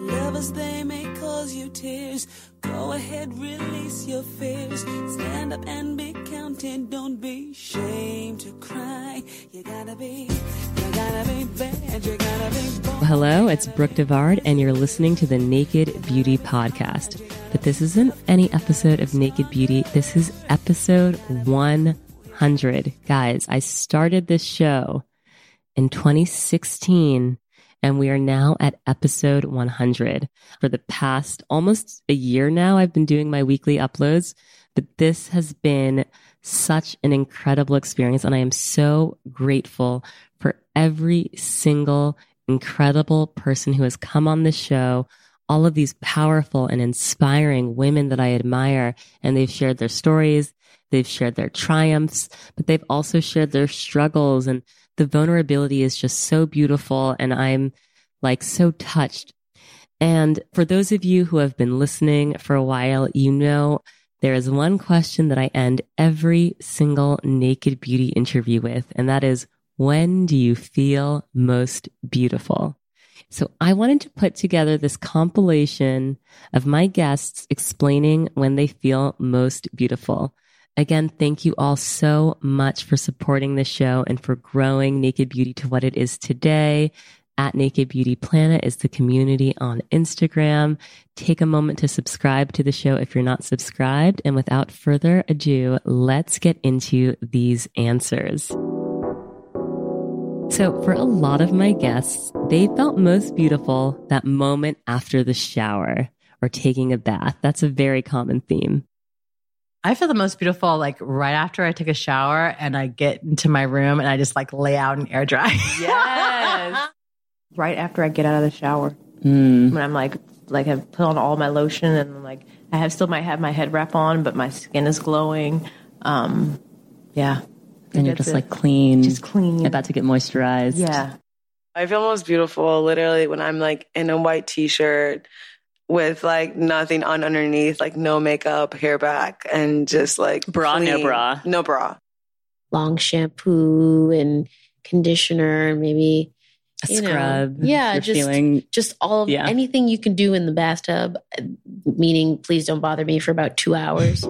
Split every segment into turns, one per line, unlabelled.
Lovers, they may cause you tears. Go ahead, release your fears. Stand up and be counted. Don't be ashamed to cry. You gotta be, you gotta be bad. You gotta be bold.
Hello, it's Brooke Devard, and you're listening to the Naked Beauty Podcast. But this isn't any episode of Naked Beauty. This is episode 100. Guys, I started this show in 2016 and we are now at episode 100. For the past almost a year now, I've been doing my weekly uploads, but this has been such an incredible experience. And I am so grateful for every single incredible person who has come on this show. All of these powerful and inspiring women that I admire, and they've shared their stories. They've shared their triumphs, but they've also shared their struggles and the vulnerability is just so beautiful and I'm like so touched. And for those of you who have been listening for a while, you know there is one question that I end every single naked beauty interview with, and that is, when do you feel most beautiful? So I wanted to put together this compilation of my guests explaining when they feel most beautiful. Again, thank you all so much for supporting the show and for growing Naked Beauty to what it is today. At Naked Beauty Planet is the community on Instagram. Take a moment to subscribe to the show if you're not subscribed. And without further ado, let's get into these answers. So, for a lot of my guests, they felt most beautiful that moment after the shower or taking a bath. That's a very common theme.
I feel the most beautiful like right after I take a shower and I get into my room and I just like lay out and air dry.
Yes.
right after I get out of the shower.
Mm.
When I'm like, like I've put on all my lotion and like I have still might have my head wrap on, but my skin is glowing. Um, yeah.
And you're just
it.
like clean,
Just clean.
about to get moisturized.
Yeah.
I feel most beautiful literally when I'm like in a white t-shirt with like nothing on underneath, like no makeup, hair back, and just like
Bra, no bra.
no bra.
long shampoo and conditioner, maybe
A
you know,
scrub.
yeah,
You're
just
feeling
just all of
Yeah.
anything you can do in the bathtub. uh, Meaning, please don't bother me for about two hours.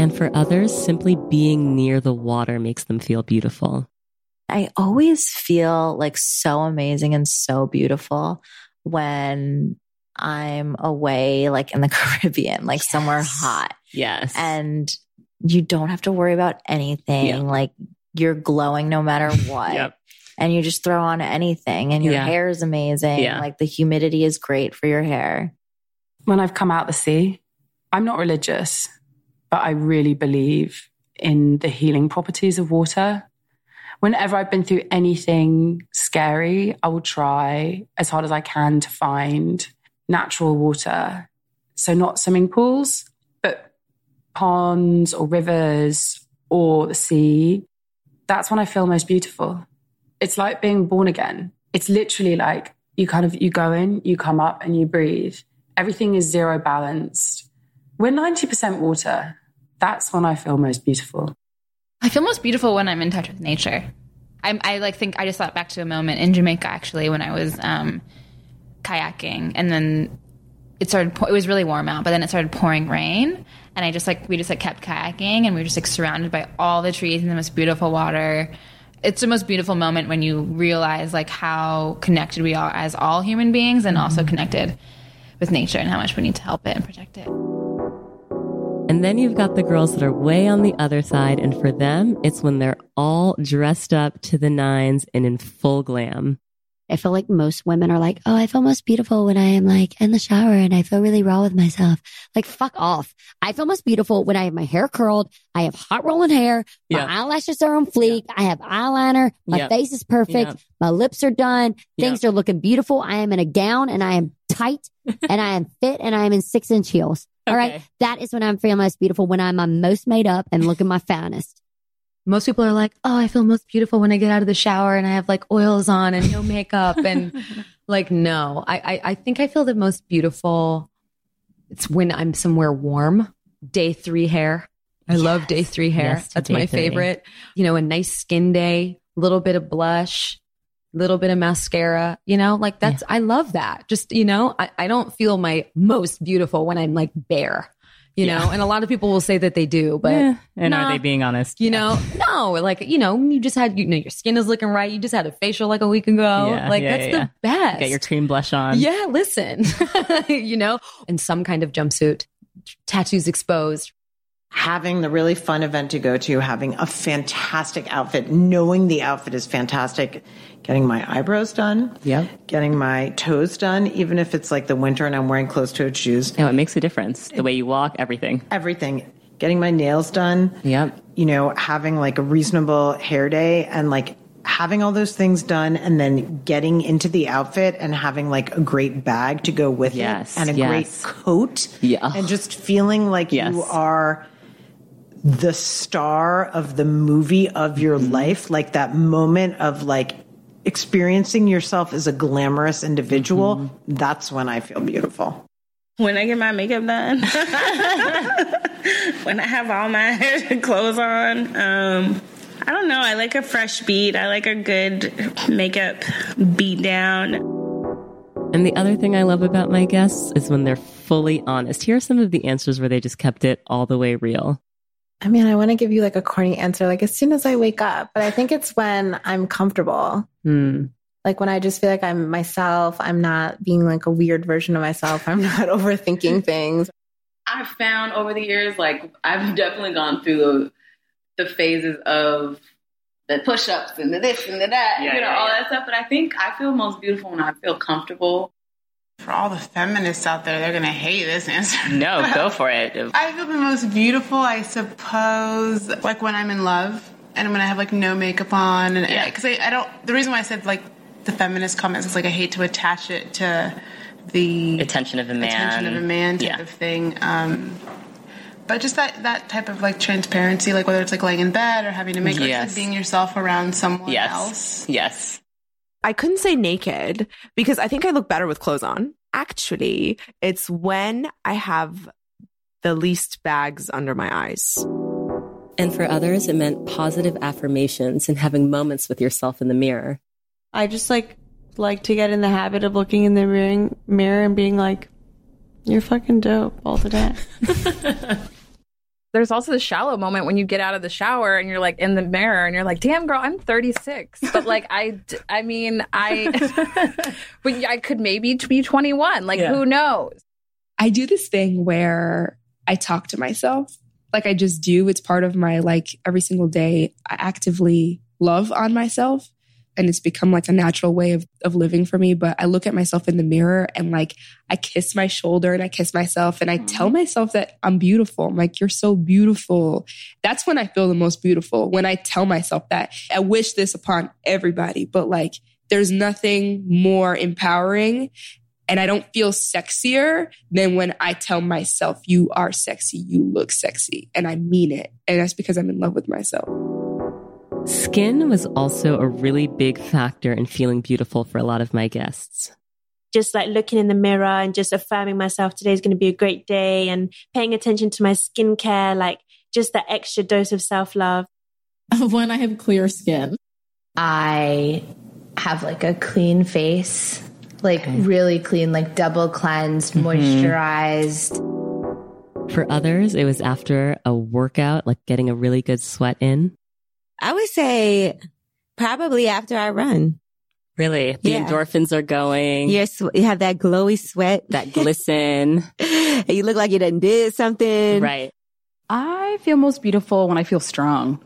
And for others, simply being near the water makes them feel beautiful.
I always feel like so amazing and so beautiful when I'm away, like in the Caribbean, like somewhere hot.
yes.
And you don't have to worry about anything.
Yeah.
Like you're glowing no matter what.
Yep.
And you just throw on anything and your
Yeah.
hair is amazing.
Yeah.
Like the humidity is great for your hair.
when I've come out the sea, I'm not religious, but I really believe in the healing properties of water. Whenever I've been through anything scary, I will try as hard as I can to find natural water. So, not swimming pools, but ponds or rivers or the sea. That's when I feel most beautiful. It's like being born again. It's literally like you kind of you go in, you come up and you breathe. Everything is zero balanced. We're 90% water. That's when I feel most beautiful.
I feel most beautiful when I'm in touch with nature. I'm, I like think I just thought back to a moment in Jamaica actually when I was um, kayaking and then it started. It was really warm out, but then it started pouring rain, And I just like we just like kept kayaking and we were just like surrounded by all the trees and the most beautiful water. It's the most beautiful moment when you realize like how connected we are as all human beings and also mm-hmm. connected with nature and how much we need to help it and protect it.
And then you've got the girls that are way on the other side. And for them, it's when they're all dressed up to the nines and in full glam.
I feel like most women are like, oh, I feel most beautiful when I am like in the shower and I feel really raw with myself. Like, fuck off. I feel most beautiful when I have my hair curled. I have hot rolling hair. My
Yeah.
eyelashes are on fleek. I have eyeliner. My
Yep.
face is perfect. My lips are done. Things are looking beautiful. I am in a gown and I am tight and I am fit and I am in six inch heels. All right. That is when I'm feeling most beautiful, when I'm my most made up and looking my finest.
Most people are like, oh, I feel most beautiful when I get out of the shower and I have like oils on and no makeup. And like, no, I, I, I think I feel the most beautiful. It's when I'm somewhere warm. Day three hair. I love day three hair.
Yes
That's my
three.
favorite. You know, a nice skin day, little bit of blush, little bit of mascara, you know, like that's, I love that. Just, you know, I, I don't feel my most beautiful when I'm like bare, you
Yeah.
know, and a lot of people will say that they do, but
Eh, and
nah.
are they being honest?
You know, no, like, you know, you just had, you know, your skin is looking right. You just had a facial like a week ago.
Yeah,
like,
yeah,
that's
yeah,
the best.
Get your cream blush on.
yeah, listen, you know, in some kind of jumpsuit, tattoos exposed.
Having the really fun event to go to, having a fantastic outfit, knowing the outfit is fantastic, getting my eyebrows done,
Yep.
getting my toes done, even if it's like the winter and I'm wearing closed toed shoes,
No, it makes a difference. The way you walk, everything.
everything, getting my nails done,
Yep.
you know, having like a reasonable hair day and like having all those things done and then getting into the outfit and having like a great bag to go with
Yes,
it and a
yes.
great coat
Yeah.
and just feeling like
Yes.
you are the star of the movie of your
Mm-hmm.
life like that moment of like experiencing yourself as a glamorous individual
Mm-hmm.
that's when i feel beautiful
when I get my makeup done, when I have all my clothes on. Um, I don't know. I like a fresh beat. I like a good makeup beat down.
And the other thing I love about my guests is when they're fully honest. Here are some of the answers where they just kept it all the way real.
I mean, I want to give you like a corny answer, like as soon as I wake up, but I think it's when I'm comfortable.
Hmm.
Like when I just feel like I'm myself, I'm not being like a weird version of myself, I'm not overthinking things.
I've found over the years, like I've definitely gone through the, the phases of the push-ups and the this and the that,
Yeah,
you know,
yeah,
all
yeah.
that stuff. But I think I feel most beautiful when I feel comfortable.
For all the feminists out there, they're going to hate this answer.
No, go for it.
I feel the most beautiful, I suppose, like when I'm in love and when I have like no makeup on. And yeah. because I, I don't, the reason why I said like the feminist comments is like I hate to attach it to the
Attention of a man.
attention of a man type
Yeah.
of thing. Um, but just that, that type of like transparency, like whether it's like laying in bed or having to make like, being yourself around someone
Yes.
else.
Yes.
I couldn't say naked because I think I look better with clothes on. Actually, it's when I have the least bags under my eyes.
And for others, it meant positive affirmations and having moments with yourself in the mirror.
I just like like to get in the habit of looking in the mirror, mirror and being like, "You're fucking dope" all the time.
There's also the shallow moment when you get out of the shower and you're like in the mirror and you're like, "Damn, girl, I'm 36." But like, I, I mean, I, but I could maybe be 21. Like,
Yeah.
who knows?
I do this thing where I talk to myself. Like I just do. It's part of my like every single day. I actively love on myself. And it's become like a natural way of, of living for me. But I look at myself in the mirror and like I kiss my shoulder and I kiss myself and I mm-hmm. tell myself that I'm beautiful. I'm like, you're so beautiful. That's when I feel the most beautiful. When I tell myself that. I wish this upon everybody, but like there's nothing more empowering and I don't feel sexier than when I tell myself, you are sexy, you look sexy. And I mean it. And that's because I'm in love with myself.
Skin was also a really big factor in feeling beautiful for a lot of my guests.
just like looking in the mirror and just affirming myself today's going to be a great day and paying attention to my skincare, like just that extra dose of self love.
when I have clear skin.
I have like a clean face, like really clean, like double cleansed, mm-hmm. moisturized.
For others, it was after a workout, like getting a really good sweat in.
I would say probably after I run.
Really? The
Yeah.
endorphins are going.
You're sw- you have that glowy sweat.
That glisten.
and you look like you done did something.
Right.
I feel most beautiful when I feel strong.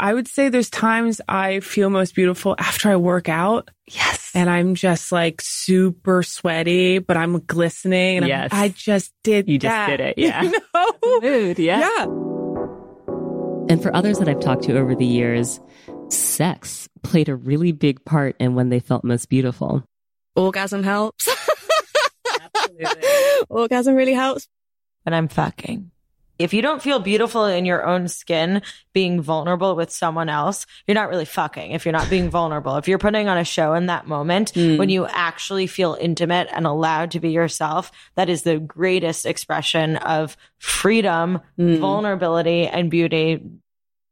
I would say there's times I feel most beautiful after I work out.
Yes.
And I'm just like super sweaty, but I'm glistening. And I'm-
Yes.
I just did
You just did it, yeah.
You know?
Mood, yeah.
Yeah.
And for others that I've talked to over the years, sex played a really big part in when they felt most beautiful.
Orgasm helps. Orgasm really helps.
when I'm fucking. If you don't feel beautiful in your own skin, being vulnerable with someone else, you're not really fucking. If you're not being vulnerable, if you're putting on a show in that moment, when you actually feel intimate and allowed to be yourself, that is the greatest expression of freedom, vulnerability, and beauty.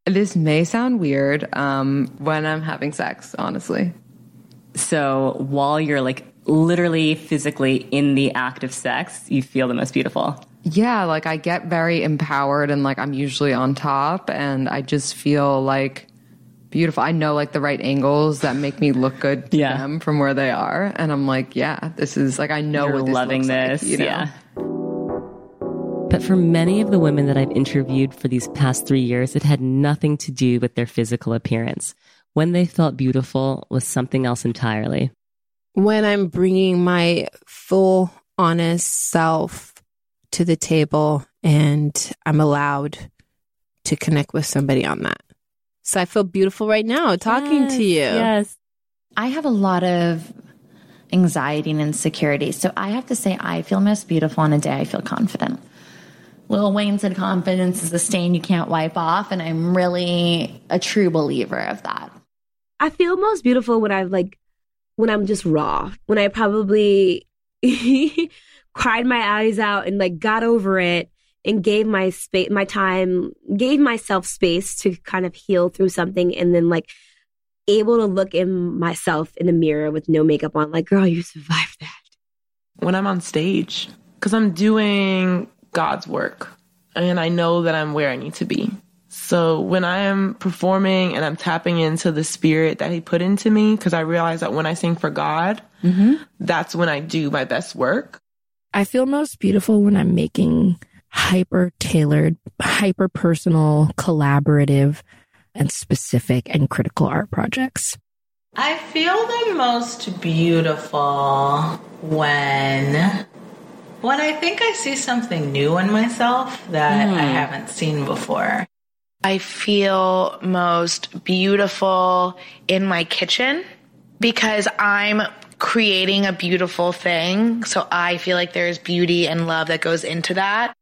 This may sound weird um, when I'm having sex, honestly.
So while you're like literally physically in the act of sex, you feel the most beautiful.
Yeah, like I get very empowered and like I'm usually on top and I just feel like beautiful. I know like the right angles that make me look good to them from where they are. And I'm like, yeah, this is like I know
You're
this
loving
looks like,
this,
you know?
yeah.
But for many of the women that I've interviewed for these past three years, it had nothing to do with their physical appearance. When they felt beautiful was something else entirely.
when I'm bringing my full, honest self to the table and I'm allowed to connect with somebody on that. So I feel beautiful right now talking to you.
Yes.
I have a lot of anxiety and insecurity. So I have to say, I feel most beautiful on a day I feel confident. Lil Wayne said confidence is a stain you can't wipe off. And I'm really a true believer of that.
I feel most beautiful when I like when I'm just raw. When I probably cried my eyes out and like got over it and gave my space my time, gave myself space to kind of heal through something and then like able to look in myself in the mirror with no makeup on like girl you survived that.
when I'm on stage because I'm doing God's work and I know that I'm where I need to be. So when I am performing and I'm tapping into the spirit that He put into me, because I realize that when I sing for God, mm-hmm. that's when I do my best work.
I feel most beautiful when I'm making hyper tailored, hyper personal, collaborative, and specific and critical art projects.
I feel the most beautiful when when I think I see something new in myself that I
Hmm.
haven't seen before.
I feel most beautiful in my kitchen because I'm creating a beautiful thing. So I feel like there's beauty and love that goes into that.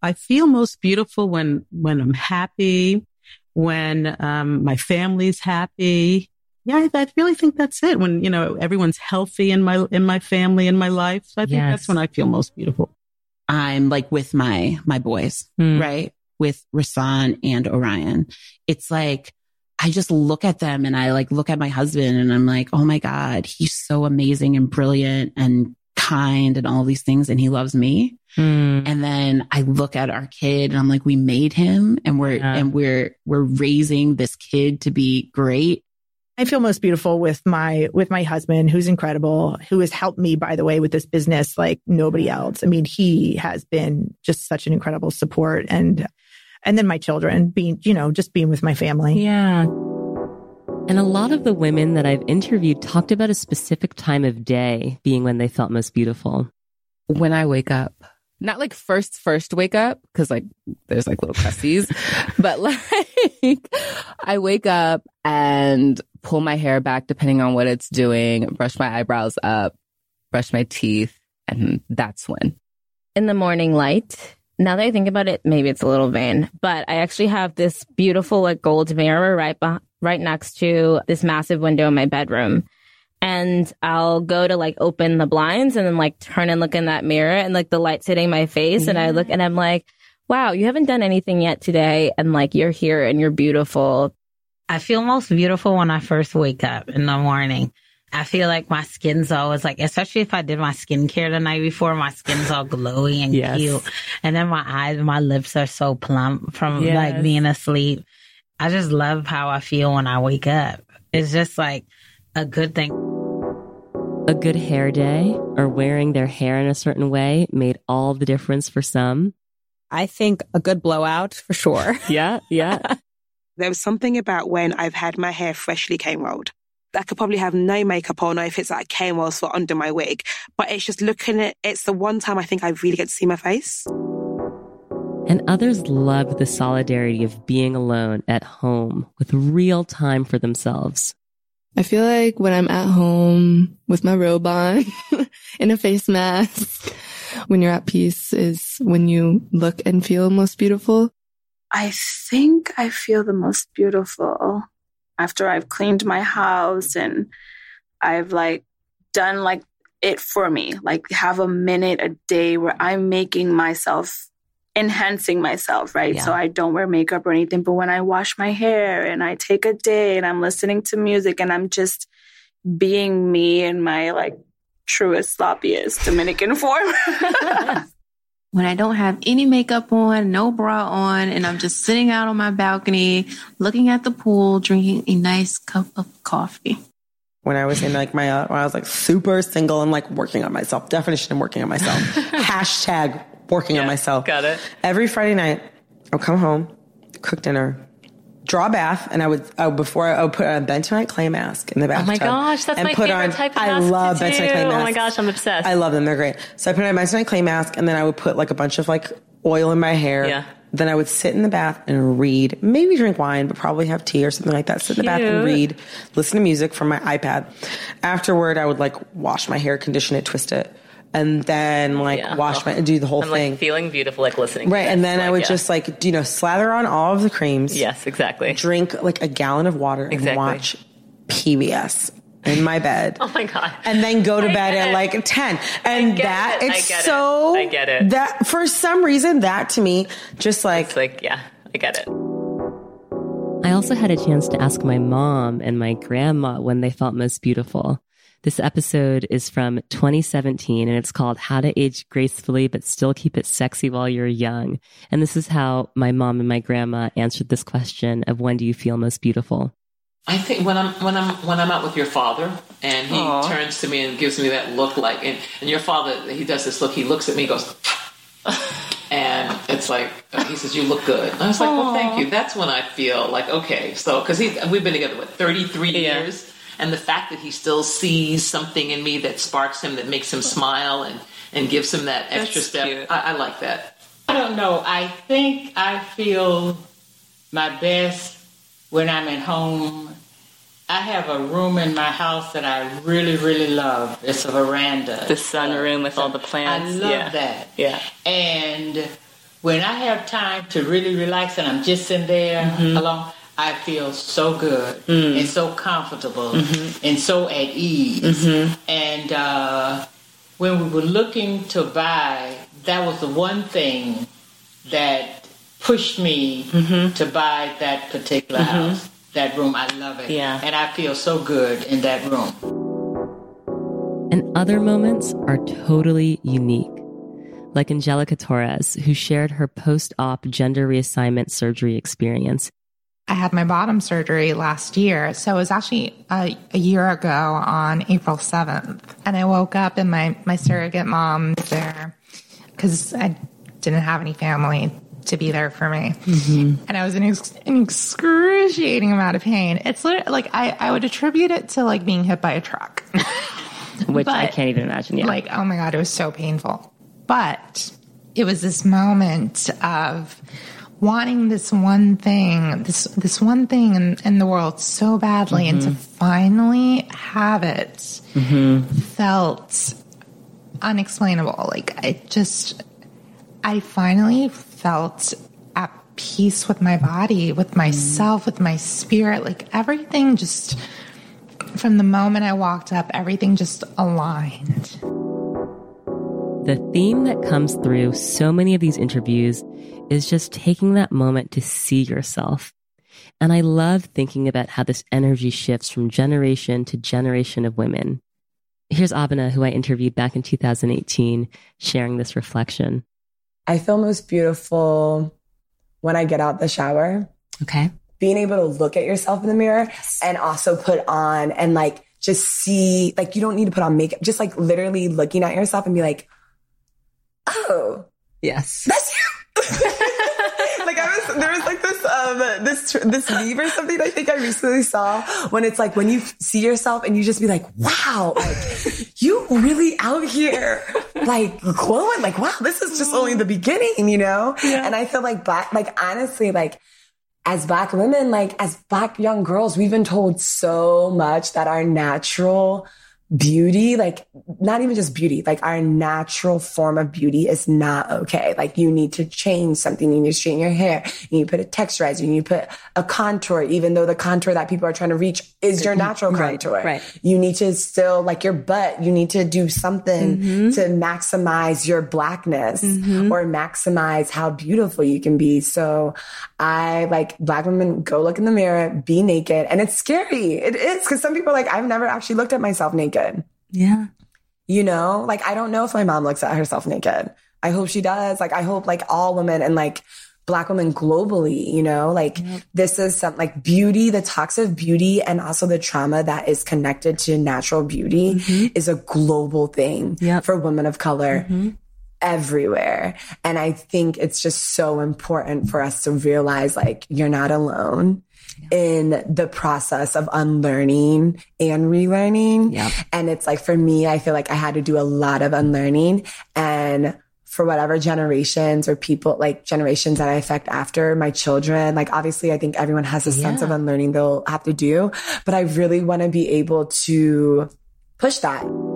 I feel most beautiful when when I'm happy, when um, my family's happy. Yeah, I, I really think that's it. When you know everyone's healthy in my in my family in my life, so I think
Yes.
that's when I feel most beautiful.
I'm like with my my boys, right? With Rasan and Orion. It's like I just look at them and I like look at my husband and I'm like, "Oh my god, he's so amazing and brilliant and kind and all these things and he loves me." Hmm. And then I look at our kid and I'm like, "We made him and we're and we're we're raising this kid to be great."
I feel most beautiful with my with my husband, who's incredible, who has helped me, by the way, with this business like nobody else. I mean, he has been just such an incredible support, and and then my children being, you know, just being with my family.
Yeah. And a lot of the women that I've interviewed talked about a specific time of day being when they felt most beautiful.
when I wake up. Not like first, first wake up, because like there's like little crusties, but like I wake up and pull my hair back depending on what it's doing, brush my eyebrows up, brush my teeth, and that's when.
in the morning light. Now that I think about it, maybe it's a little vain, but I actually have this beautiful like gold mirror right beh right next to this massive window in my bedroom. And I'll go to like open the blinds and then like turn and look in that mirror and like the light's hitting my face and I look and I'm like, wow, you haven't done anything yet today and like you're here and you're beautiful.
I feel most beautiful when I first wake up in the morning.
I feel like my skin's always like, especially if I did my skincare the night before, my skin's all glowy and
Yes.
cute. And then my eyes, my lips are so plump from
Yes.
like being asleep. I just love how I feel when I wake up. It's just like a good thing.
A good hair day or wearing their hair in a certain way made all the difference for some.
I think a good blowout for sure.
Yeah, yeah.
There was something about when I've had my hair freshly cane rolled. I could probably have no makeup on or if it's like cane rolls for under my wig. But it's just looking at it's the one time I think I really get to see my face.
And others love the solidarity of being alone at home with real time for themselves.
I feel like when I'm at home with my robe on in a face mask, when you're at peace is when you look and feel most beautiful.
I think I feel the most beautiful after I've cleaned my house and I've like done like it for me. Like have a minute a day where I'm making myself enhancing myself, right?
Yeah.
So I don't wear makeup or anything, but when I wash my hair and I take a day and I'm listening to music and I'm just being me in my like truest, sloppiest Dominican form.
when I don't have any makeup on, no bra on, and I'm just sitting out on my balcony, looking at the pool, drinking a nice cup of coffee.
when I was in like my, uh, when I was like super single and like working on myself. Definition of working on myself. Hashtag working on myself.
Got it.
Every Friday night, I'll come home, cook dinner, draw a bath, and I would, I would before I would put a bentonite clay mask in the bathtub.
Oh my gosh, that's
and
my
put
favorite
on,
type of
I
mask
love
to
bentonite clay masks.
Oh my gosh, I'm obsessed.
I love them. They're great. So I put on a bentonite clay mask, and then I would put like a bunch of like oil in my hair.
Yeah.
Then I would sit in the bath and read, maybe drink wine, but probably have tea or something like that. Sit in the bath and read, listen to music from my iPad. Afterward, I would like wash my hair, condition it, twist it, and then like
Yeah.
wash my, do the whole
I'm
thing.
like feeling beautiful, like listening. to
Right,
this.
and then I would
yeah.
just like you know slather on all of the creams.
Yes, exactly.
Drink like a gallon of water and watch PBS in my bed.
Oh my god.
And then go to
I
bed at like ten, and
get
that
it. I
it's
get it.
so
I get it.
that for some reason that to me just like
It's like yeah, I get it.
I also had a chance to ask my mom and my grandma when they felt most beautiful. This episode is from 2017 and it's called How to Age Gracefully But Still Keep It Sexy While You're Young. And this is how my mom and my grandma answered this question of when do you feel most beautiful?
I think when I'm when I'm when I'm out with your father and he
Aw.
turns to me and gives me that look like and, and your father he does this look he looks at me goes and it's like he says you look good and I was like well thank you that's when I feel like okay so because he we've been together what 33 years and the fact that he still sees something in me that sparks him that makes him smile and and gives him that extra
That's
step. I, I like that
I don't know. I think I feel my best when I'm at home. I have a room in my house that I really, really love. It's a veranda.
The sunroom with all the plants.
I love
yeah.
that.
Yeah.
And when I have time to really relax and I'm just in there
Mhm.
alone, I feel so good
Mm.
and so comfortable
Mhm.
and so at ease.
Mhm.
And uh, when we were looking to buy, that was the one thing that pushed me to buy that particular
Mhm.
house, that room. I love it.
Yeah.
And I feel so good in that room.
And other moments are totally unique. Like Angelica Torres, who shared her post op gender reassignment surgery experience.
I had my bottom surgery last year. So it was actually a, a year ago on April 7th. And I woke up and my, my surrogate mom was there because I didn't have any family to be there for me. Mm-hmm. And I was in ex- an excruciating amount of pain. It's literally like I, I would attribute it to like being hit by a truck.
Which I can't even imagine. Yeah.
Like, oh my God, it was so painful. But it was this moment of wanting this one thing, this this one thing in, in the world so badly, and to
Mhm.
finally have it
Mm-hmm.
felt unexplainable. Like I just I finally felt at peace with my body, with myself, with my spirit. Like everything just from the moment I walked up, everything just aligned.
The theme that comes through so many of these interviews is just taking that moment to see yourself. And I love thinking about how this energy shifts from generation to generation of women. Here's Abena, who I interviewed back in 2018, sharing this reflection.
I feel most beautiful when I get out the shower.
Okay.
Being able to look at yourself in the mirror and also put on and like just see, like, you don't need to put on makeup, just like literally looking at yourself and be like, oh,
yes,
that's you. like I was, there was like this, um, this, this meme or something I think I recently saw when it's like when you see yourself and you just be like, wow, like you really out here, like glowing, like, wow, this is just only the beginning, you know? And I feel like black, like honestly, like, as black women, like as black young girls, we've been told so much that our natural beauty, like not even just beauty, like our natural form of beauty is not okay. Like you need to change something. You need to straighten your hair. You need to put a texturizer. You need to put a contour, even though the contour that people are trying to reach is your natural
Right,
contour.
right.
You need to still like your butt. You need to do something
Mm-hmm.
to maximize your blackness or maximize how beautiful you can be. So I like black women go look in the mirror, be naked. And it's scary. It is because some people are like, I've never actually looked at myself naked.
Yeah.
You know, like I don't know if my mom looks at herself naked. I hope she does. Like I hope like all women and like black women globally, you know, like this is some like beauty, the talks of beauty and also the trauma that is connected to natural beauty mm-hmm. is a global thing for women of color mm-hmm. Everywhere. And I think it's just so important for us to realize like you're not alone in the process of unlearning and relearning. And it's like for me, I feel like I had to do a lot of unlearning and for whatever generations or people like generations that I affect after my children. Like obviously I think everyone has a sense of unlearning they'll have to do, but I really want to be able to push that.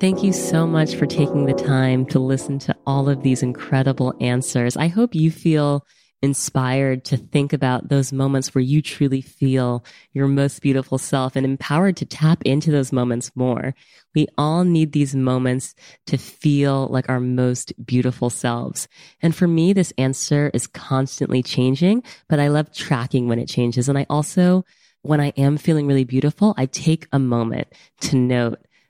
Thank you so much for taking the time to listen to all of these incredible answers. I hope you feel inspired to think about those moments where you truly feel your most beautiful self and empowered to tap into those moments more. We all need these moments to feel like our most beautiful selves. And for me, this answer is constantly changing, but I love tracking when it changes. And I also, when I am feeling really beautiful, I take a moment to note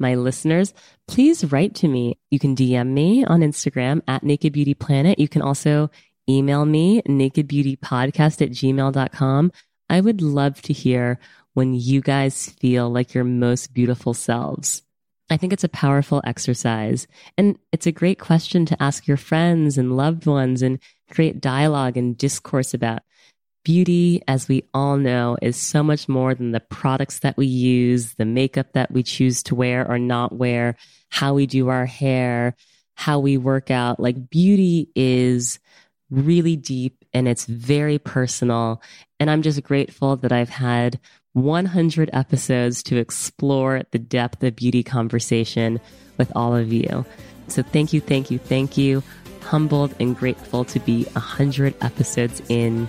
my listeners. Please write to me. You can DM me on Instagram at Naked Beauty Planet. You can also email me nakedbeautypodcast at gmail.com. I would love to hear when you guys feel like your most beautiful selves. I think it's a powerful exercise and it's a great question to ask your friends and loved ones and create dialogue and discourse about. Beauty, as we all know, is so much more than the products that we use, the makeup that we choose to wear or not wear, how we do our hair, how we work out. Like beauty is really deep and it's very personal. And I'm just grateful that I've had 100 episodes to explore the depth of beauty conversation with all of you. So thank you, thank you, thank you. Humbled and grateful to be 100 episodes in